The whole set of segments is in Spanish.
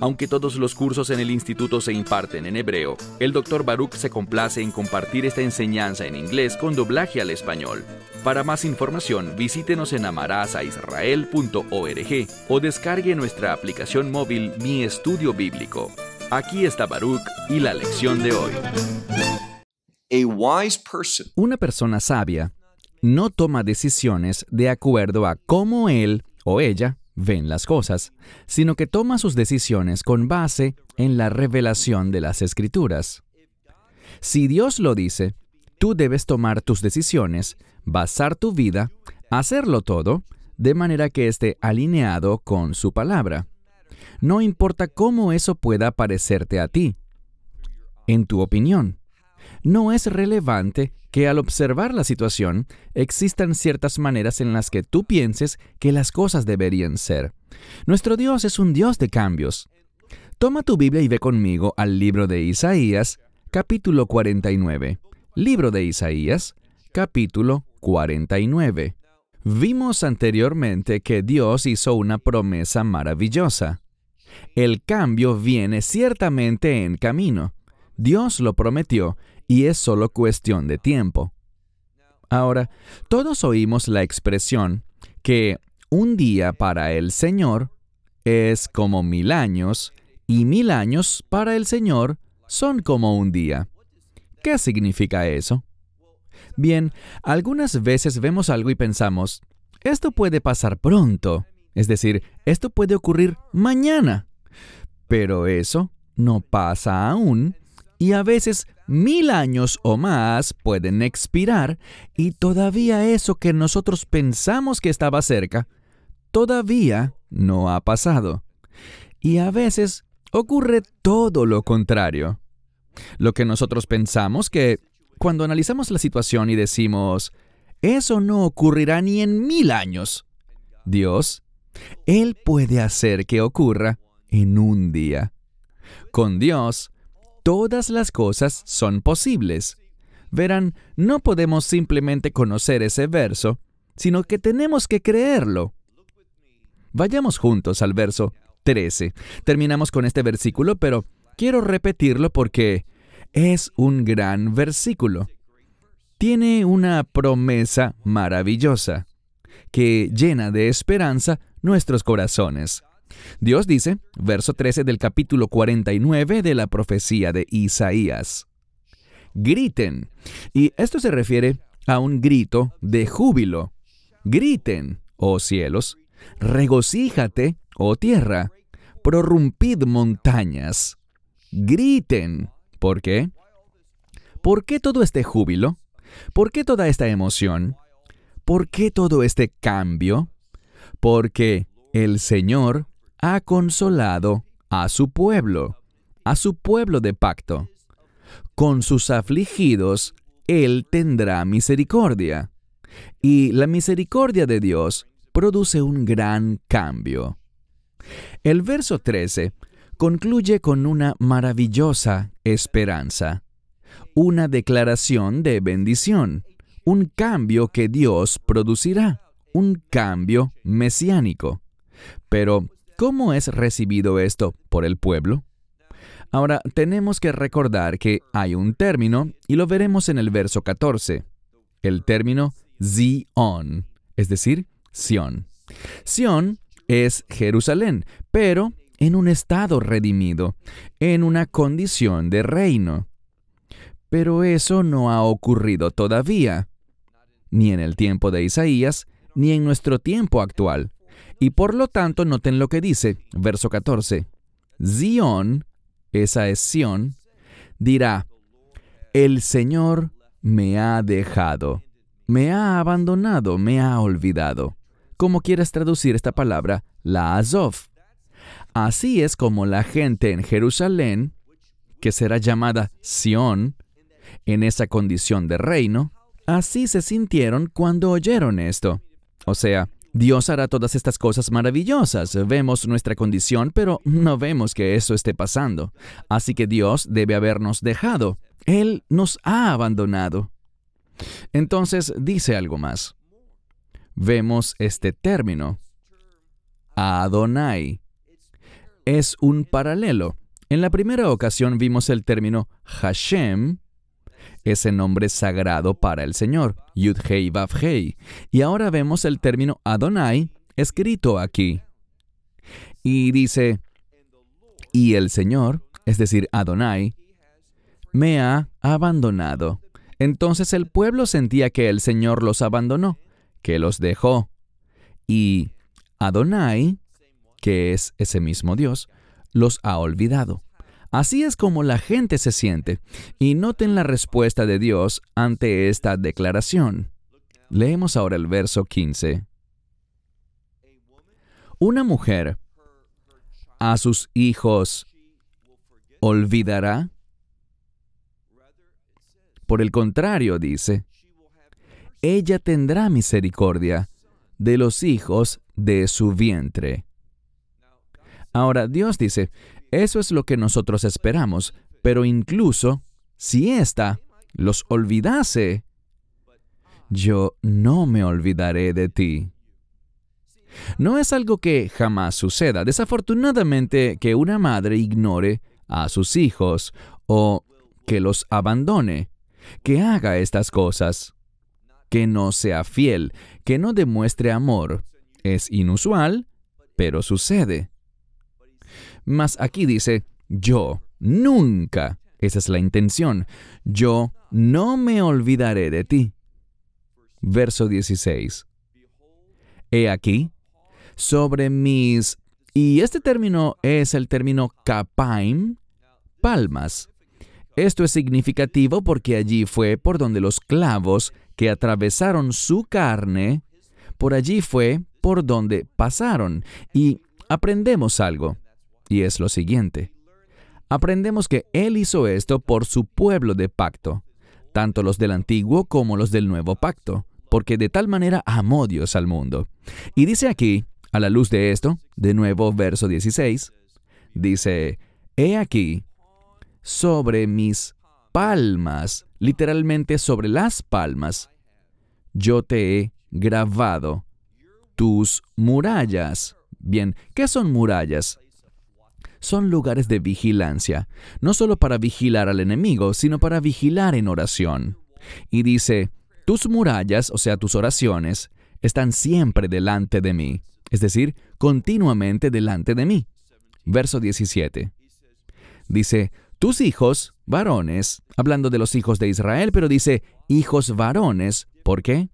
Aunque todos los cursos en el instituto se imparten en hebreo, el Dr. Baruch se complace en compartir esta enseñanza en inglés con doblaje al español. Para más información, visítenos en amarazaisrael.org o descargue nuestra aplicación móvil Mi Estudio Bíblico. Aquí está Baruch y la lección de hoy. Una persona sabia no toma decisiones de acuerdo a cómo él o ella ven las cosas, sino que toma sus decisiones con base en la revelación de las escrituras. Si Dios lo dice, tú debes tomar tus decisiones, basar tu vida, hacerlo todo, de manera que esté alineado con su palabra. No importa cómo eso pueda parecerte a ti. En tu opinión, no es relevante que al observar la situación existan ciertas maneras en las que tú pienses que las cosas deberían ser. Nuestro Dios es un Dios de cambios. Toma tu Biblia y ve conmigo al libro de Isaías, capítulo 49. Libro de Isaías, capítulo 49. Vimos anteriormente que Dios hizo una promesa maravillosa. El cambio viene ciertamente en camino. Dios lo prometió y es solo cuestión de tiempo. Ahora, todos oímos la expresión que un día para el Señor es como mil años y mil años para el Señor son como un día. ¿Qué significa eso? Bien, algunas veces vemos algo y pensamos, esto puede pasar pronto, es decir, esto puede ocurrir mañana. Pero eso no pasa aún y a veces mil años o más pueden expirar y todavía eso que nosotros pensamos que estaba cerca, todavía no ha pasado. Y a veces ocurre todo lo contrario. Lo que nosotros pensamos que cuando analizamos la situación y decimos, eso no ocurrirá ni en mil años. Dios, Él puede hacer que ocurra en un día. Con Dios, todas las cosas son posibles. Verán, no podemos simplemente conocer ese verso, sino que tenemos que creerlo. Vayamos juntos al verso 13. Terminamos con este versículo, pero quiero repetirlo porque es un gran versículo. Tiene una promesa maravillosa que llena de esperanza nuestros corazones. Dios dice, verso 13 del capítulo 49 de la profecía de Isaías, griten. Y esto se refiere a un grito de júbilo. Griten, oh cielos, regocíjate, oh tierra, prorrumpid montañas. Griten. ¿Por qué? ¿Por qué todo este júbilo? ¿Por qué toda esta emoción? ¿Por qué todo este cambio? Porque el Señor ha consolado a su pueblo, a su pueblo de pacto. Con sus afligidos, Él tendrá misericordia. Y la misericordia de Dios produce un gran cambio. El verso 13 concluye con una maravillosa esperanza, una declaración de bendición, un cambio que Dios producirá, un cambio mesiánico. Pero ¿Cómo es recibido esto por el pueblo? Ahora, tenemos que recordar que hay un término, y lo veremos en el verso 14, el término Zion, es decir, Sión. Sión es Jerusalén, pero en un estado redimido, en una condición de reino. Pero eso no ha ocurrido todavía, ni en el tiempo de Isaías, ni en nuestro tiempo actual. Y por lo tanto, noten lo que dice, verso 14. Zion, esa es Sión, dirá, el Señor me ha dejado, me ha abandonado, me ha olvidado. Como quieras traducir esta palabra, la Azov. Así es como la gente en Jerusalén, que será llamada Sión, en esa condición de reino, así se sintieron cuando oyeron esto. O sea, Dios hará todas estas cosas maravillosas. Vemos nuestra condición, pero no vemos que eso esté pasando. Así que Dios debe habernos dejado. Él nos ha abandonado. Entonces dice algo más. Vemos este término. Adonai. Es un paralelo. En la primera ocasión vimos el término Hashem, ese nombre sagrado para el Señor, Yud-Hei Vav-Hei. Y ahora vemos el término Adonai escrito aquí. Y dice, y el Señor, es decir, Adonai, me ha abandonado. Entonces el pueblo sentía que el Señor los abandonó, que los dejó. Y Adonai, que es ese mismo Dios, los ha olvidado. Así es como la gente se siente. Y noten la respuesta de Dios ante esta declaración. Leemos ahora el verso 15. Una mujer a sus hijos olvidará. Por el contrario, dice, ella tendrá misericordia de los hijos de su vientre. Ahora, Dios dice, eso es lo que nosotros esperamos, pero incluso si ésta los olvidase, yo no me olvidaré de ti. No es algo que jamás suceda. Desafortunadamente que una madre ignore a sus hijos o que los abandone, que haga estas cosas, que no sea fiel, que no demuestre amor. Es inusual, pero sucede. Mas aquí dice, yo nunca, esa es la intención, yo no me olvidaré de ti. Verso 16. He aquí, sobre mis... Y este término es el término kapaim, palmas. Esto es significativo porque allí fue por donde los clavos que atravesaron su carne, por allí fue por donde pasaron. Y aprendemos algo y es lo siguiente. Aprendemos que Él hizo esto por su pueblo de pacto, tanto los del antiguo como los del nuevo pacto, porque de tal manera amó Dios al mundo. Y dice aquí, a la luz de esto, de nuevo verso 16, dice, He aquí, sobre mis palmas, literalmente sobre las palmas, yo te he grabado tus murallas. Bien, ¿qué son murallas? Son lugares de vigilancia, no solo para vigilar al enemigo, sino para vigilar en oración. Y dice, tus murallas, o sea, tus oraciones, están siempre delante de mí, es decir, continuamente delante de mí. Verso 17. Dice, tus hijos, varones, hablando de los hijos de Israel, pero dice, hijos varones, ¿por qué?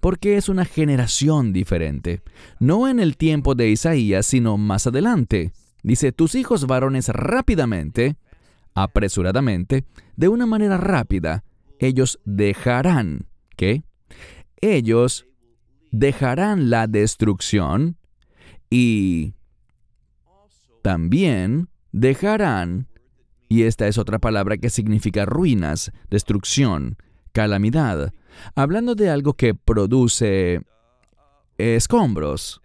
Porque es una generación diferente, no en el tiempo de Isaías, sino más adelante. Dice, tus hijos varones rápidamente, apresuradamente, de una manera rápida, ellos dejarán, ¿qué? Ellos dejarán la destrucción y también dejarán, y esta es otra palabra que significa ruinas, destrucción, calamidad, hablando de algo que produce escombros.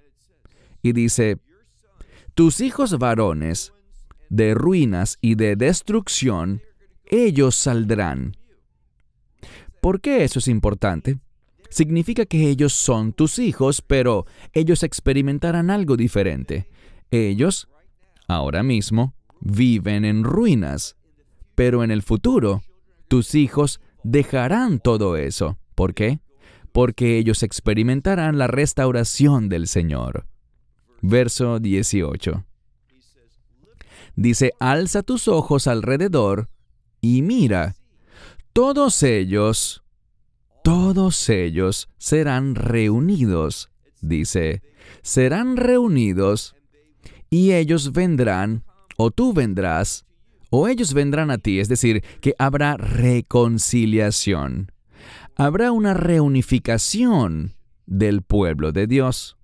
Y dice, tus hijos varones, de ruinas y de destrucción, ellos saldrán. ¿Por qué eso es importante? Significa que ellos son tus hijos, pero ellos experimentarán algo diferente. Ellos, ahora mismo, viven en ruinas, pero en el futuro, tus hijos dejarán todo eso. ¿Por qué? Porque ellos experimentarán la restauración del Señor verso 18. Dice, alza tus ojos alrededor y mira, todos ellos, todos ellos serán reunidos, dice, serán reunidos y ellos vendrán, o tú vendrás, o ellos vendrán a ti, es decir, que habrá reconciliación. Habrá una reunificación del pueblo de Dios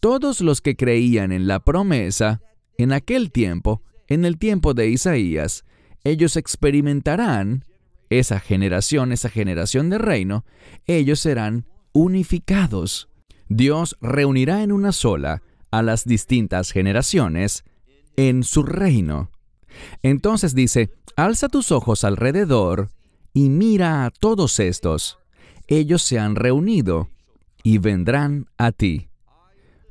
todos los que creían en la promesa, en aquel tiempo, en el tiempo de Isaías, ellos experimentarán esa generación, esa generación de reino, ellos serán unificados. Dios reunirá en una sola a las distintas generaciones en su reino. Entonces dice, alza tus ojos alrededor y mira a todos estos. Ellos se han reunido y vendrán a ti.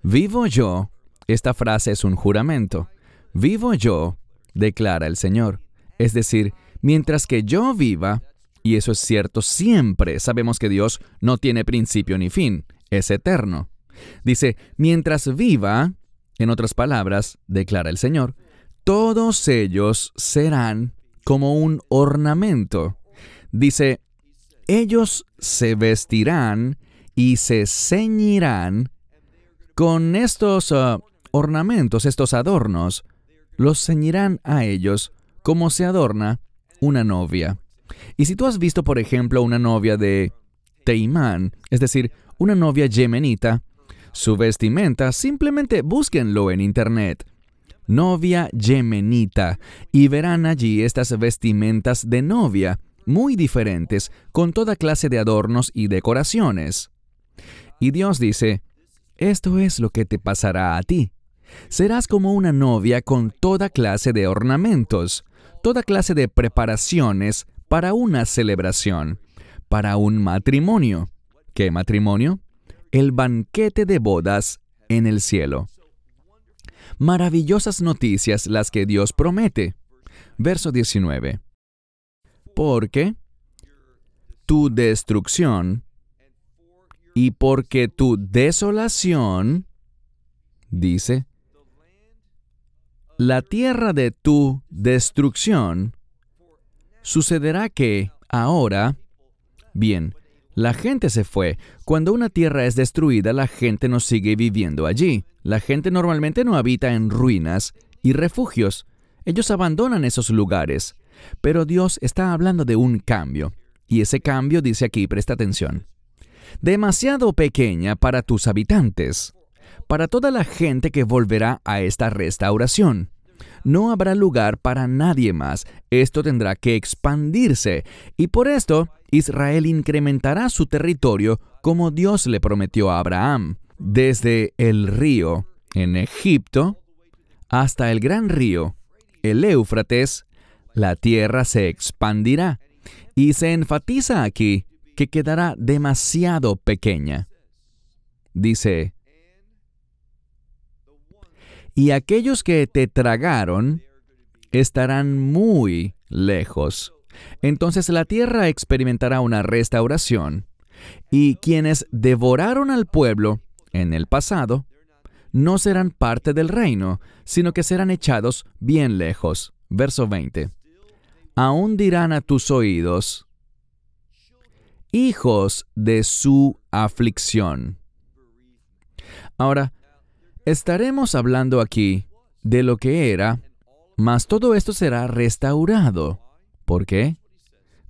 Vivo yo, esta frase es un juramento, vivo yo, declara el Señor. Es decir, mientras que yo viva, y eso es cierto siempre, sabemos que Dios no tiene principio ni fin, es eterno. Dice, mientras viva, en otras palabras, declara el Señor, todos ellos serán como un ornamento. Dice, ellos se vestirán y se ceñirán con estos uh, ornamentos, estos adornos, los ceñirán a ellos como se adorna una novia. Y si tú has visto, por ejemplo, una novia de Teimán, es decir, una novia yemenita, su vestimenta, simplemente búsquenlo en internet. Novia yemenita, y verán allí estas vestimentas de novia, muy diferentes, con toda clase de adornos y decoraciones. Y Dios dice, esto es lo que te pasará a ti. Serás como una novia con toda clase de ornamentos, toda clase de preparaciones para una celebración, para un matrimonio. ¿Qué matrimonio? El banquete de bodas en el cielo. Maravillosas noticias las que Dios promete. Verso 19. Porque tu destrucción y porque tu desolación, dice, la tierra de tu destrucción, sucederá que ahora, bien, la gente se fue. Cuando una tierra es destruida, la gente no sigue viviendo allí. La gente normalmente no habita en ruinas y refugios. Ellos abandonan esos lugares. Pero Dios está hablando de un cambio. Y ese cambio dice aquí, presta atención demasiado pequeña para tus habitantes, para toda la gente que volverá a esta restauración. No habrá lugar para nadie más. Esto tendrá que expandirse. Y por esto, Israel incrementará su territorio como Dios le prometió a Abraham. Desde el río en Egipto hasta el gran río, el Éufrates, la tierra se expandirá. Y se enfatiza aquí que quedará demasiado pequeña. Dice, y aquellos que te tragaron estarán muy lejos. Entonces la tierra experimentará una restauración, y quienes devoraron al pueblo en el pasado no serán parte del reino, sino que serán echados bien lejos. Verso 20. Aún dirán a tus oídos, hijos de su aflicción. Ahora, estaremos hablando aquí de lo que era, mas todo esto será restaurado. ¿Por qué?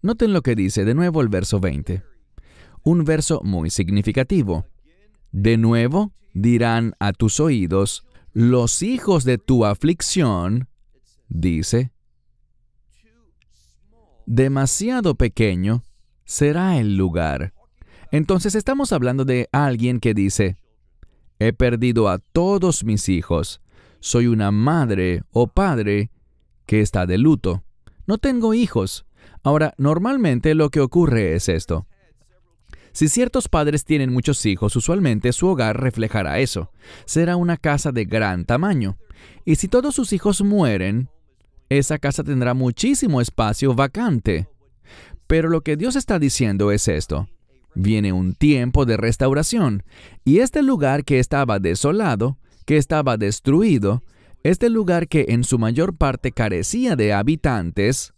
Noten lo que dice de nuevo el verso 20. Un verso muy significativo. De nuevo dirán a tus oídos, los hijos de tu aflicción, dice, demasiado pequeño será el lugar. Entonces estamos hablando de alguien que dice, he perdido a todos mis hijos, soy una madre o padre que está de luto, no tengo hijos. Ahora, normalmente lo que ocurre es esto. Si ciertos padres tienen muchos hijos, usualmente su hogar reflejará eso. Será una casa de gran tamaño. Y si todos sus hijos mueren, esa casa tendrá muchísimo espacio vacante. Pero lo que Dios está diciendo es esto. Viene un tiempo de restauración, y este lugar que estaba desolado, que estaba destruido, este lugar que en su mayor parte carecía de habitantes,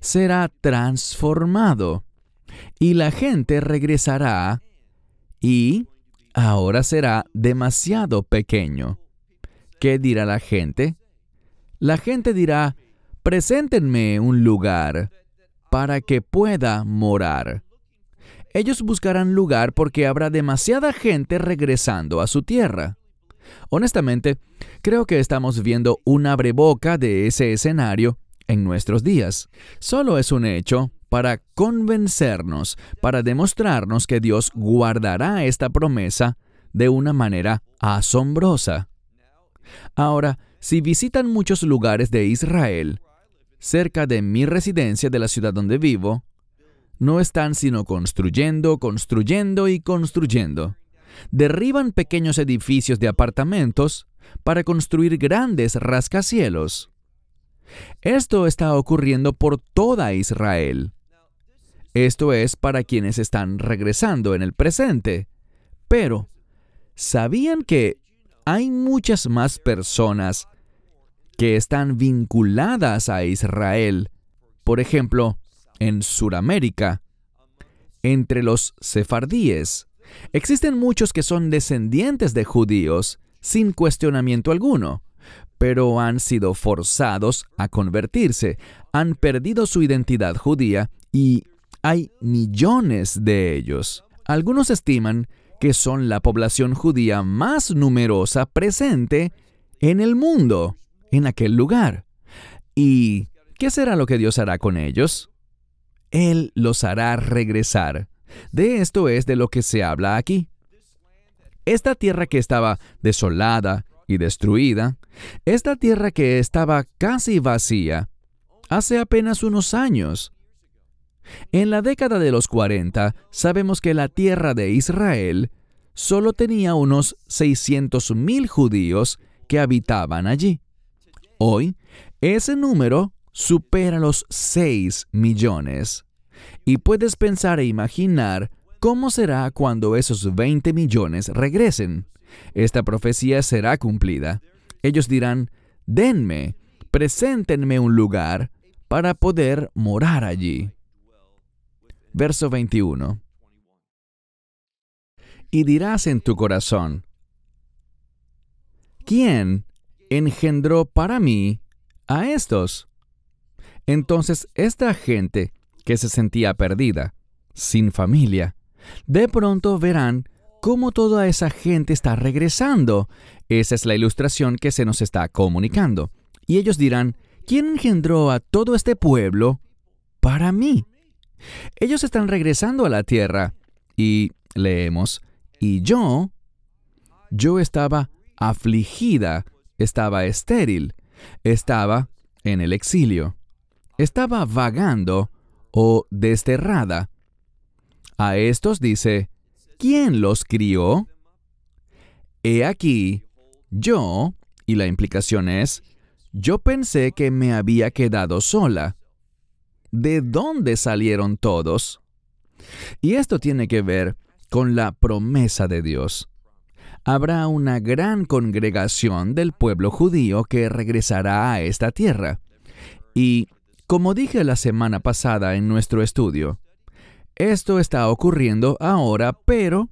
será transformado, y la gente regresará, y ahora será demasiado pequeño. ¿Qué dirá la gente? La gente dirá, preséntenme un lugar para que pueda morar. Ellos buscarán lugar porque habrá demasiada gente regresando a su tierra. Honestamente, creo que estamos viendo un abreboca de ese escenario en nuestros días. Solo es un hecho para convencernos, para demostrarnos que Dios guardará esta promesa de una manera asombrosa. Ahora, si visitan muchos lugares de Israel, cerca de mi residencia de la ciudad donde vivo, no están sino construyendo, construyendo y construyendo. Derriban pequeños edificios de apartamentos para construir grandes rascacielos. Esto está ocurriendo por toda Israel. Esto es para quienes están regresando en el presente. Pero, ¿sabían que hay muchas más personas que están vinculadas a Israel? Por ejemplo, en Sudamérica, entre los sefardíes. Existen muchos que son descendientes de judíos, sin cuestionamiento alguno, pero han sido forzados a convertirse, han perdido su identidad judía y hay millones de ellos. Algunos estiman que son la población judía más numerosa presente en el mundo, en aquel lugar. ¿Y qué será lo que Dios hará con ellos? Él los hará regresar. De esto es de lo que se habla aquí. Esta tierra que estaba desolada y destruida, esta tierra que estaba casi vacía, hace apenas unos años, en la década de los 40 sabemos que la tierra de Israel solo tenía unos 600.000 judíos que habitaban allí. Hoy, ese número supera los 6 millones. Y puedes pensar e imaginar cómo será cuando esos 20 millones regresen. Esta profecía será cumplida. Ellos dirán, denme, preséntenme un lugar para poder morar allí. Verso 21. Y dirás en tu corazón, ¿quién engendró para mí a estos? Entonces esta gente que se sentía perdida, sin familia, de pronto verán cómo toda esa gente está regresando. Esa es la ilustración que se nos está comunicando. Y ellos dirán, ¿quién engendró a todo este pueblo para mí? Ellos están regresando a la tierra y leemos, y yo, yo estaba afligida, estaba estéril, estaba en el exilio, estaba vagando o desterrada. A estos dice, ¿quién los crió? He aquí, yo, y la implicación es, yo pensé que me había quedado sola ¿De dónde salieron todos? Y esto tiene que ver con la promesa de Dios. Habrá una gran congregación del pueblo judío que regresará a esta tierra. Y, como dije la semana pasada en nuestro estudio, esto está ocurriendo ahora, pero,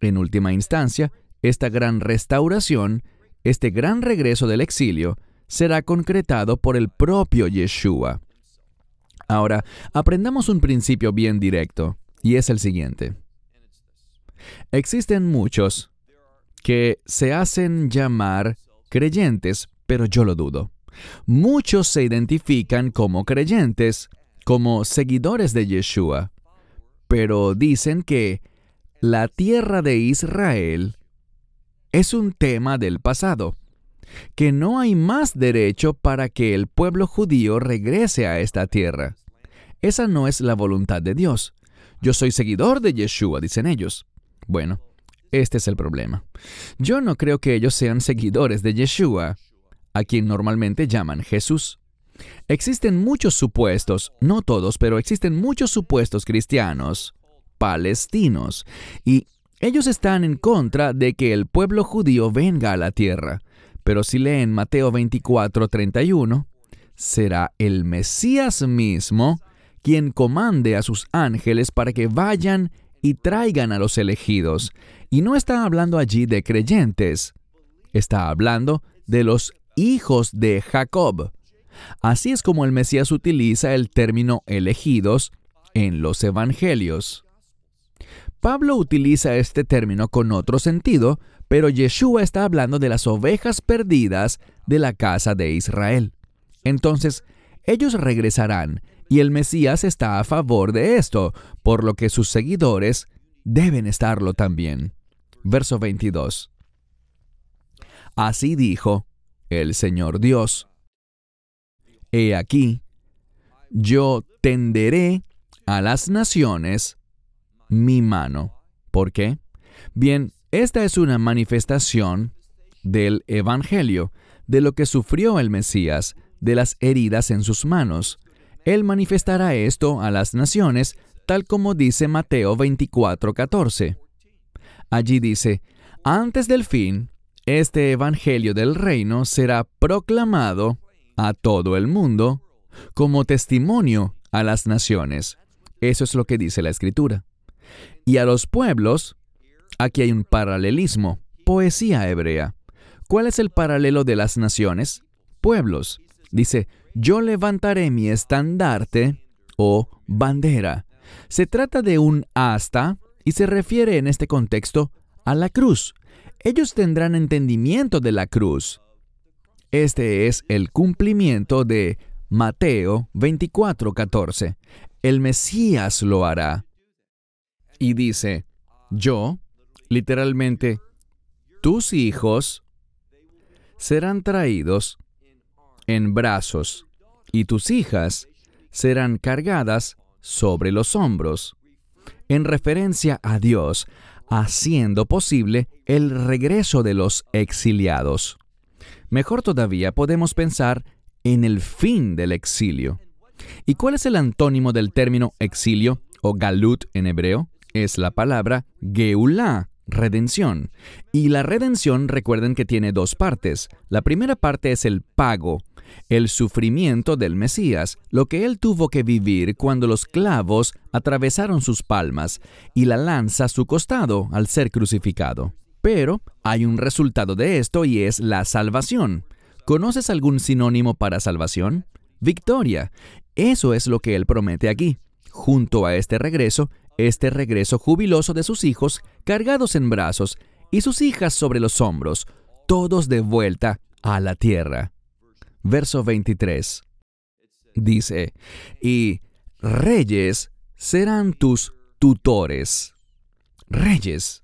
en última instancia, esta gran restauración, este gran regreso del exilio, será concretado por el propio Yeshua. Ahora, aprendamos un principio bien directo, y es el siguiente. Existen muchos que se hacen llamar creyentes, pero yo lo dudo. Muchos se identifican como creyentes, como seguidores de Yeshua, pero dicen que la tierra de Israel es un tema del pasado, que no hay más derecho para que el pueblo judío regrese a esta tierra. Esa no es la voluntad de Dios. Yo soy seguidor de Yeshua, dicen ellos. Bueno, este es el problema. Yo no creo que ellos sean seguidores de Yeshua, a quien normalmente llaman Jesús. Existen muchos supuestos, no todos, pero existen muchos supuestos cristianos, palestinos, y ellos están en contra de que el pueblo judío venga a la tierra. Pero si leen Mateo 24, 31, será el Mesías mismo quien comande a sus ángeles para que vayan y traigan a los elegidos. Y no está hablando allí de creyentes, está hablando de los hijos de Jacob. Así es como el Mesías utiliza el término elegidos en los evangelios. Pablo utiliza este término con otro sentido, pero Yeshua está hablando de las ovejas perdidas de la casa de Israel. Entonces, ellos regresarán y el Mesías está a favor de esto, por lo que sus seguidores deben estarlo también. Verso 22. Así dijo el Señor Dios. He aquí, yo tenderé a las naciones mi mano. ¿Por qué? Bien, esta es una manifestación del Evangelio, de lo que sufrió el Mesías, de las heridas en sus manos. Él manifestará esto a las naciones, tal como dice Mateo 24:14. Allí dice, antes del fin, este Evangelio del reino será proclamado a todo el mundo como testimonio a las naciones. Eso es lo que dice la Escritura. Y a los pueblos, aquí hay un paralelismo, poesía hebrea. ¿Cuál es el paralelo de las naciones? Pueblos. Dice, yo levantaré mi estandarte o bandera. Se trata de un asta y se refiere en este contexto a la cruz. Ellos tendrán entendimiento de la cruz. Este es el cumplimiento de Mateo 24:14. El Mesías lo hará. Y dice, yo, literalmente, tus hijos serán traídos en brazos y tus hijas serán cargadas sobre los hombros, en referencia a Dios, haciendo posible el regreso de los exiliados. Mejor todavía podemos pensar en el fin del exilio. ¿Y cuál es el antónimo del término exilio o galut en hebreo? Es la palabra Geulah, redención. Y la redención recuerden que tiene dos partes. La primera parte es el pago, el sufrimiento del Mesías, lo que él tuvo que vivir cuando los clavos atravesaron sus palmas y la lanza su costado al ser crucificado. Pero hay un resultado de esto y es la salvación. ¿Conoces algún sinónimo para salvación? Victoria. Eso es lo que Él promete aquí. Junto a este regreso, este regreso jubiloso de sus hijos, cargados en brazos, y sus hijas sobre los hombros, todos de vuelta a la tierra. Verso 23. Dice, y reyes serán tus tutores. Reyes.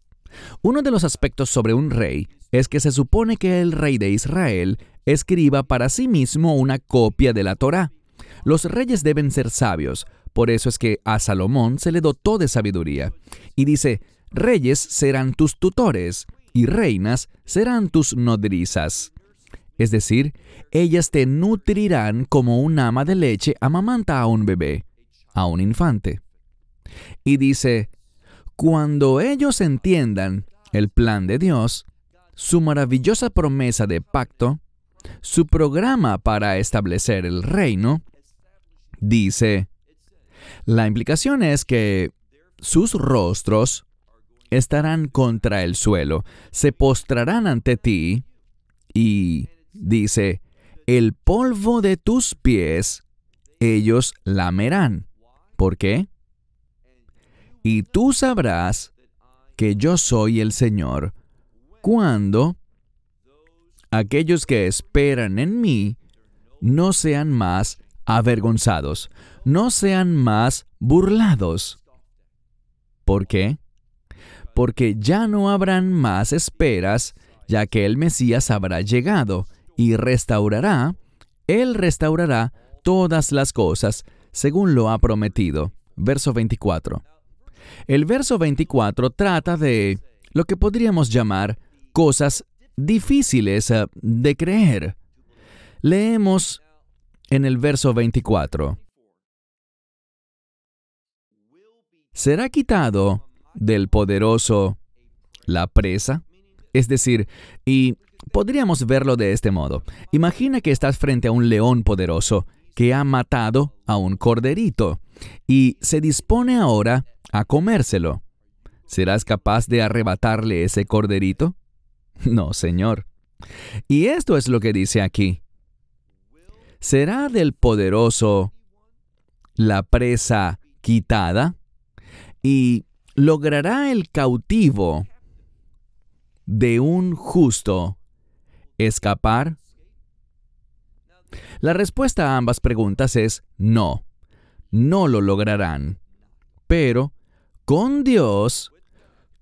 Uno de los aspectos sobre un rey es que se supone que el rey de Israel escriba para sí mismo una copia de la Torá. Los reyes deben ser sabios, por eso es que a Salomón se le dotó de sabiduría. Y dice, reyes serán tus tutores y reinas serán tus nodrizas. Es decir, ellas te nutrirán como un ama de leche amamanta a un bebé, a un infante. Y dice, cuando ellos entiendan el plan de Dios, su maravillosa promesa de pacto, su programa para establecer el reino, dice, la implicación es que sus rostros estarán contra el suelo, se postrarán ante ti y, dice, el polvo de tus pies ellos lamerán. ¿Por qué? y tú sabrás que yo soy el Señor cuando aquellos que esperan en mí no sean más avergonzados, no sean más burlados. ¿Por qué? Porque ya no habrán más esperas, ya que el Mesías habrá llegado y restaurará, Él restaurará todas las cosas según lo ha prometido. Verso 24. El verso 24 trata de lo que podríamos llamar cosas difíciles eh, de creer. Leemos en el verso 24. ¿Será quitado del poderoso la presa? Es decir, y podríamos verlo de este modo. Imagina que estás frente a un león poderoso que ha matado a un corderito y se dispone ahora a comérselo. ¿Serás capaz de arrebatarle ese corderito? No, Señor. Y esto es lo que dice aquí. ¿Será del poderoso la presa quitada? ¿Y logrará el cautivo de un justo escapar? La respuesta a ambas preguntas es no, no lo lograrán. Pero con Dios,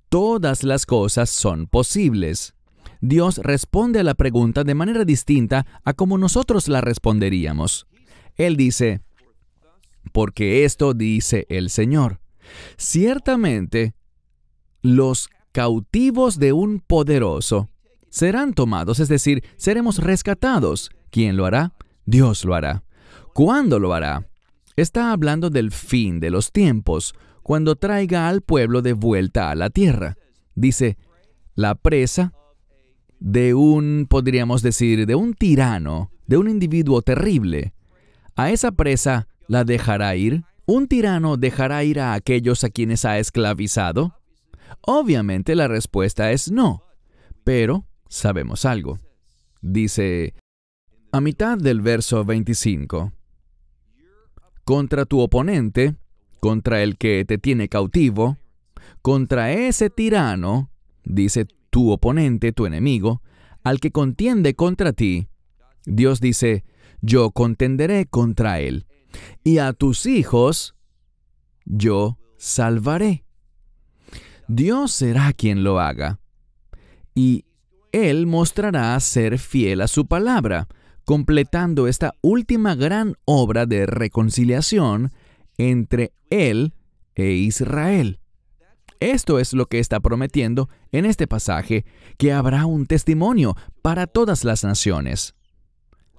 todas las cosas son posibles. Dios responde a la pregunta de manera distinta a como nosotros la responderíamos. Él dice, porque esto dice el Señor. Ciertamente, los cautivos de un poderoso serán tomados, es decir, seremos rescatados. ¿Quién lo hará? Dios lo hará. ¿Cuándo lo hará? Está hablando del fin de los tiempos, cuando traiga al pueblo de vuelta a la tierra. Dice, la presa de un, podríamos decir, de un tirano, de un individuo terrible. A esa presa la dejará ir. ¿Un tirano dejará ir a aquellos a quienes ha esclavizado? Obviamente la respuesta es no. Pero sabemos algo. Dice, a mitad del verso 25, contra tu oponente, contra el que te tiene cautivo, contra ese tirano, dice tu oponente, tu enemigo, al que contiende contra ti, Dios dice, yo contenderé contra él, y a tus hijos yo salvaré. Dios será quien lo haga, y Él mostrará ser fiel a su palabra, completando esta última gran obra de reconciliación entre Él e Israel. Esto es lo que está prometiendo en este pasaje, que habrá un testimonio para todas las naciones.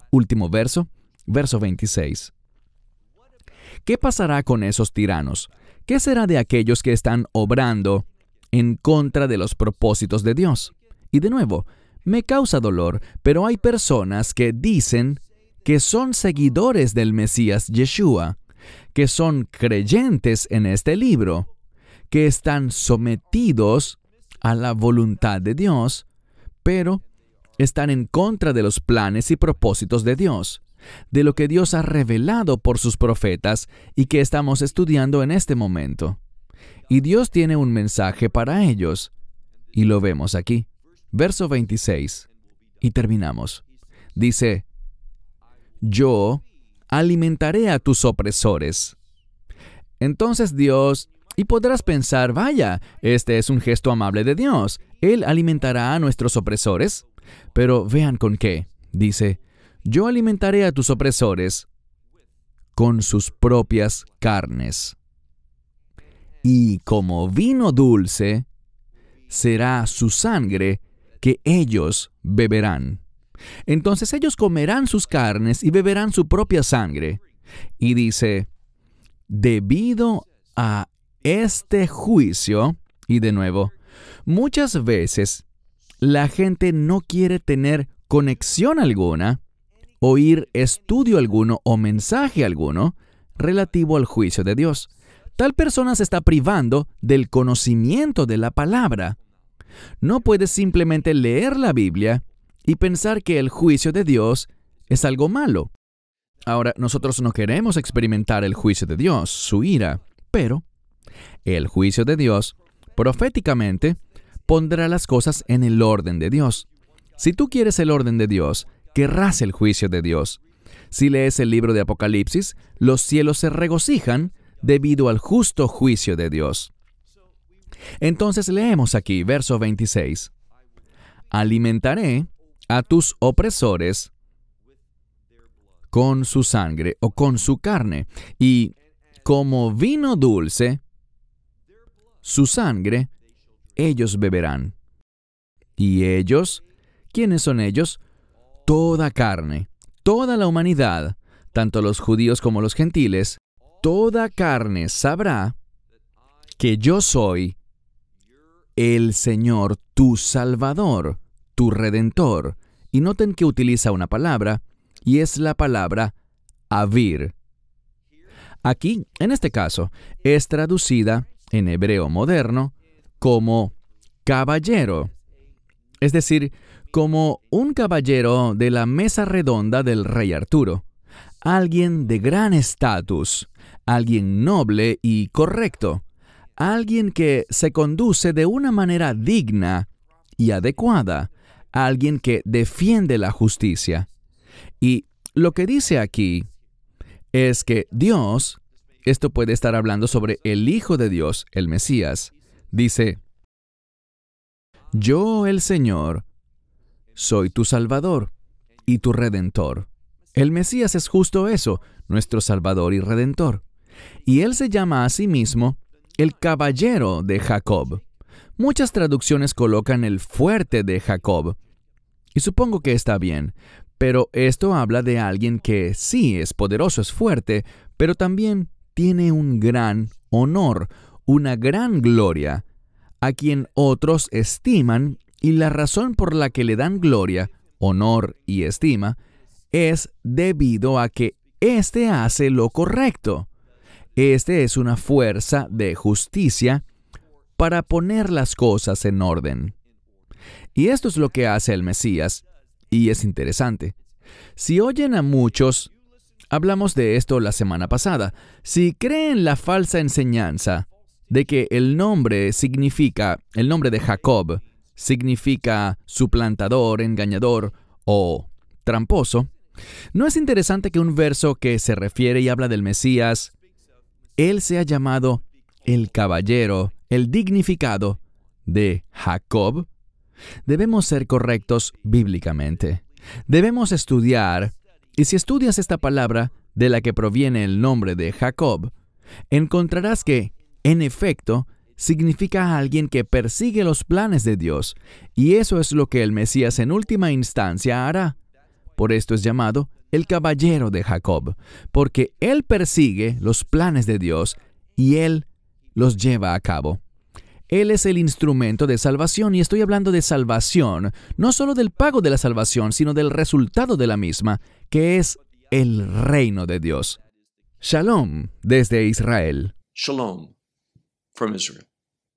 Último verso, verso 26. ¿Qué pasará con esos tiranos? ¿Qué será de aquellos que están obrando en contra de los propósitos de Dios? Y de nuevo, me causa dolor, pero hay personas que dicen que son seguidores del Mesías Yeshua, que son creyentes en este libro, que están sometidos a la voluntad de Dios, pero están en contra de los planes y propósitos de Dios, de lo que Dios ha revelado por sus profetas y que estamos estudiando en este momento. Y Dios tiene un mensaje para ellos, y lo vemos aquí. Verso 26. Y terminamos. Dice, Yo alimentaré a tus opresores. Entonces Dios y podrás pensar, vaya, este es un gesto amable de Dios. Él alimentará a nuestros opresores. Pero vean con qué. Dice, yo alimentaré a tus opresores con sus propias carnes. Y como vino dulce, será su sangre que ellos beberán. Entonces ellos comerán sus carnes y beberán su propia sangre. Y dice, debido a este juicio, y de nuevo, muchas veces la gente no quiere tener conexión alguna, oír estudio alguno o mensaje alguno relativo al juicio de Dios. Tal persona se está privando del conocimiento de la palabra. No puedes simplemente leer la Biblia y pensar que el juicio de Dios es algo malo. Ahora, nosotros no queremos experimentar el juicio de Dios, su ira, pero el juicio de Dios, proféticamente, pondrá las cosas en el orden de Dios. Si tú quieres el orden de Dios, querrás el juicio de Dios. Si lees el libro de Apocalipsis, los cielos se regocijan debido al justo juicio de Dios. Entonces leemos aquí, verso 26. Alimentaré a tus opresores con su sangre o con su carne, y como vino dulce, su sangre ellos beberán. Y ellos, ¿quiénes son ellos? Toda carne, toda la humanidad, tanto los judíos como los gentiles, toda carne sabrá que yo soy el Señor tu Salvador, tu Redentor. Y noten que utiliza una palabra, y es la palabra avir. Aquí, en este caso, es traducida en hebreo moderno como caballero, es decir, como un caballero de la mesa redonda del rey Arturo, alguien de gran estatus, alguien noble y correcto, alguien que se conduce de una manera digna y adecuada, alguien que defiende la justicia. Y lo que dice aquí es que Dios esto puede estar hablando sobre el Hijo de Dios, el Mesías. Dice, Yo, el Señor, soy tu Salvador y tu Redentor. El Mesías es justo eso, nuestro Salvador y Redentor. Y él se llama a sí mismo el Caballero de Jacob. Muchas traducciones colocan el fuerte de Jacob. Y supongo que está bien, pero esto habla de alguien que sí es poderoso, es fuerte, pero también tiene un gran honor, una gran gloria, a quien otros estiman y la razón por la que le dan gloria, honor y estima es debido a que éste hace lo correcto. Este es una fuerza de justicia para poner las cosas en orden. Y esto es lo que hace el Mesías, y es interesante. Si oyen a muchos, hablamos de esto la semana pasada, si creen la falsa enseñanza de que el nombre significa, el nombre de Jacob significa suplantador, engañador o tramposo, ¿no es interesante que un verso que se refiere y habla del Mesías, él se ha llamado el caballero, el dignificado de Jacob? Debemos ser correctos bíblicamente. Debemos estudiar, y si estudias esta palabra de la que proviene el nombre de Jacob, encontrarás que, en efecto, significa a alguien que persigue los planes de Dios, y eso es lo que el Mesías en última instancia hará. Por esto es llamado el caballero de Jacob, porque él persigue los planes de Dios y él los lleva a cabo. Él es el instrumento de salvación y estoy hablando de salvación, no solo del pago de la salvación, sino del resultado de la misma, que es el reino de Dios. Shalom desde Israel. Shalom from Israel.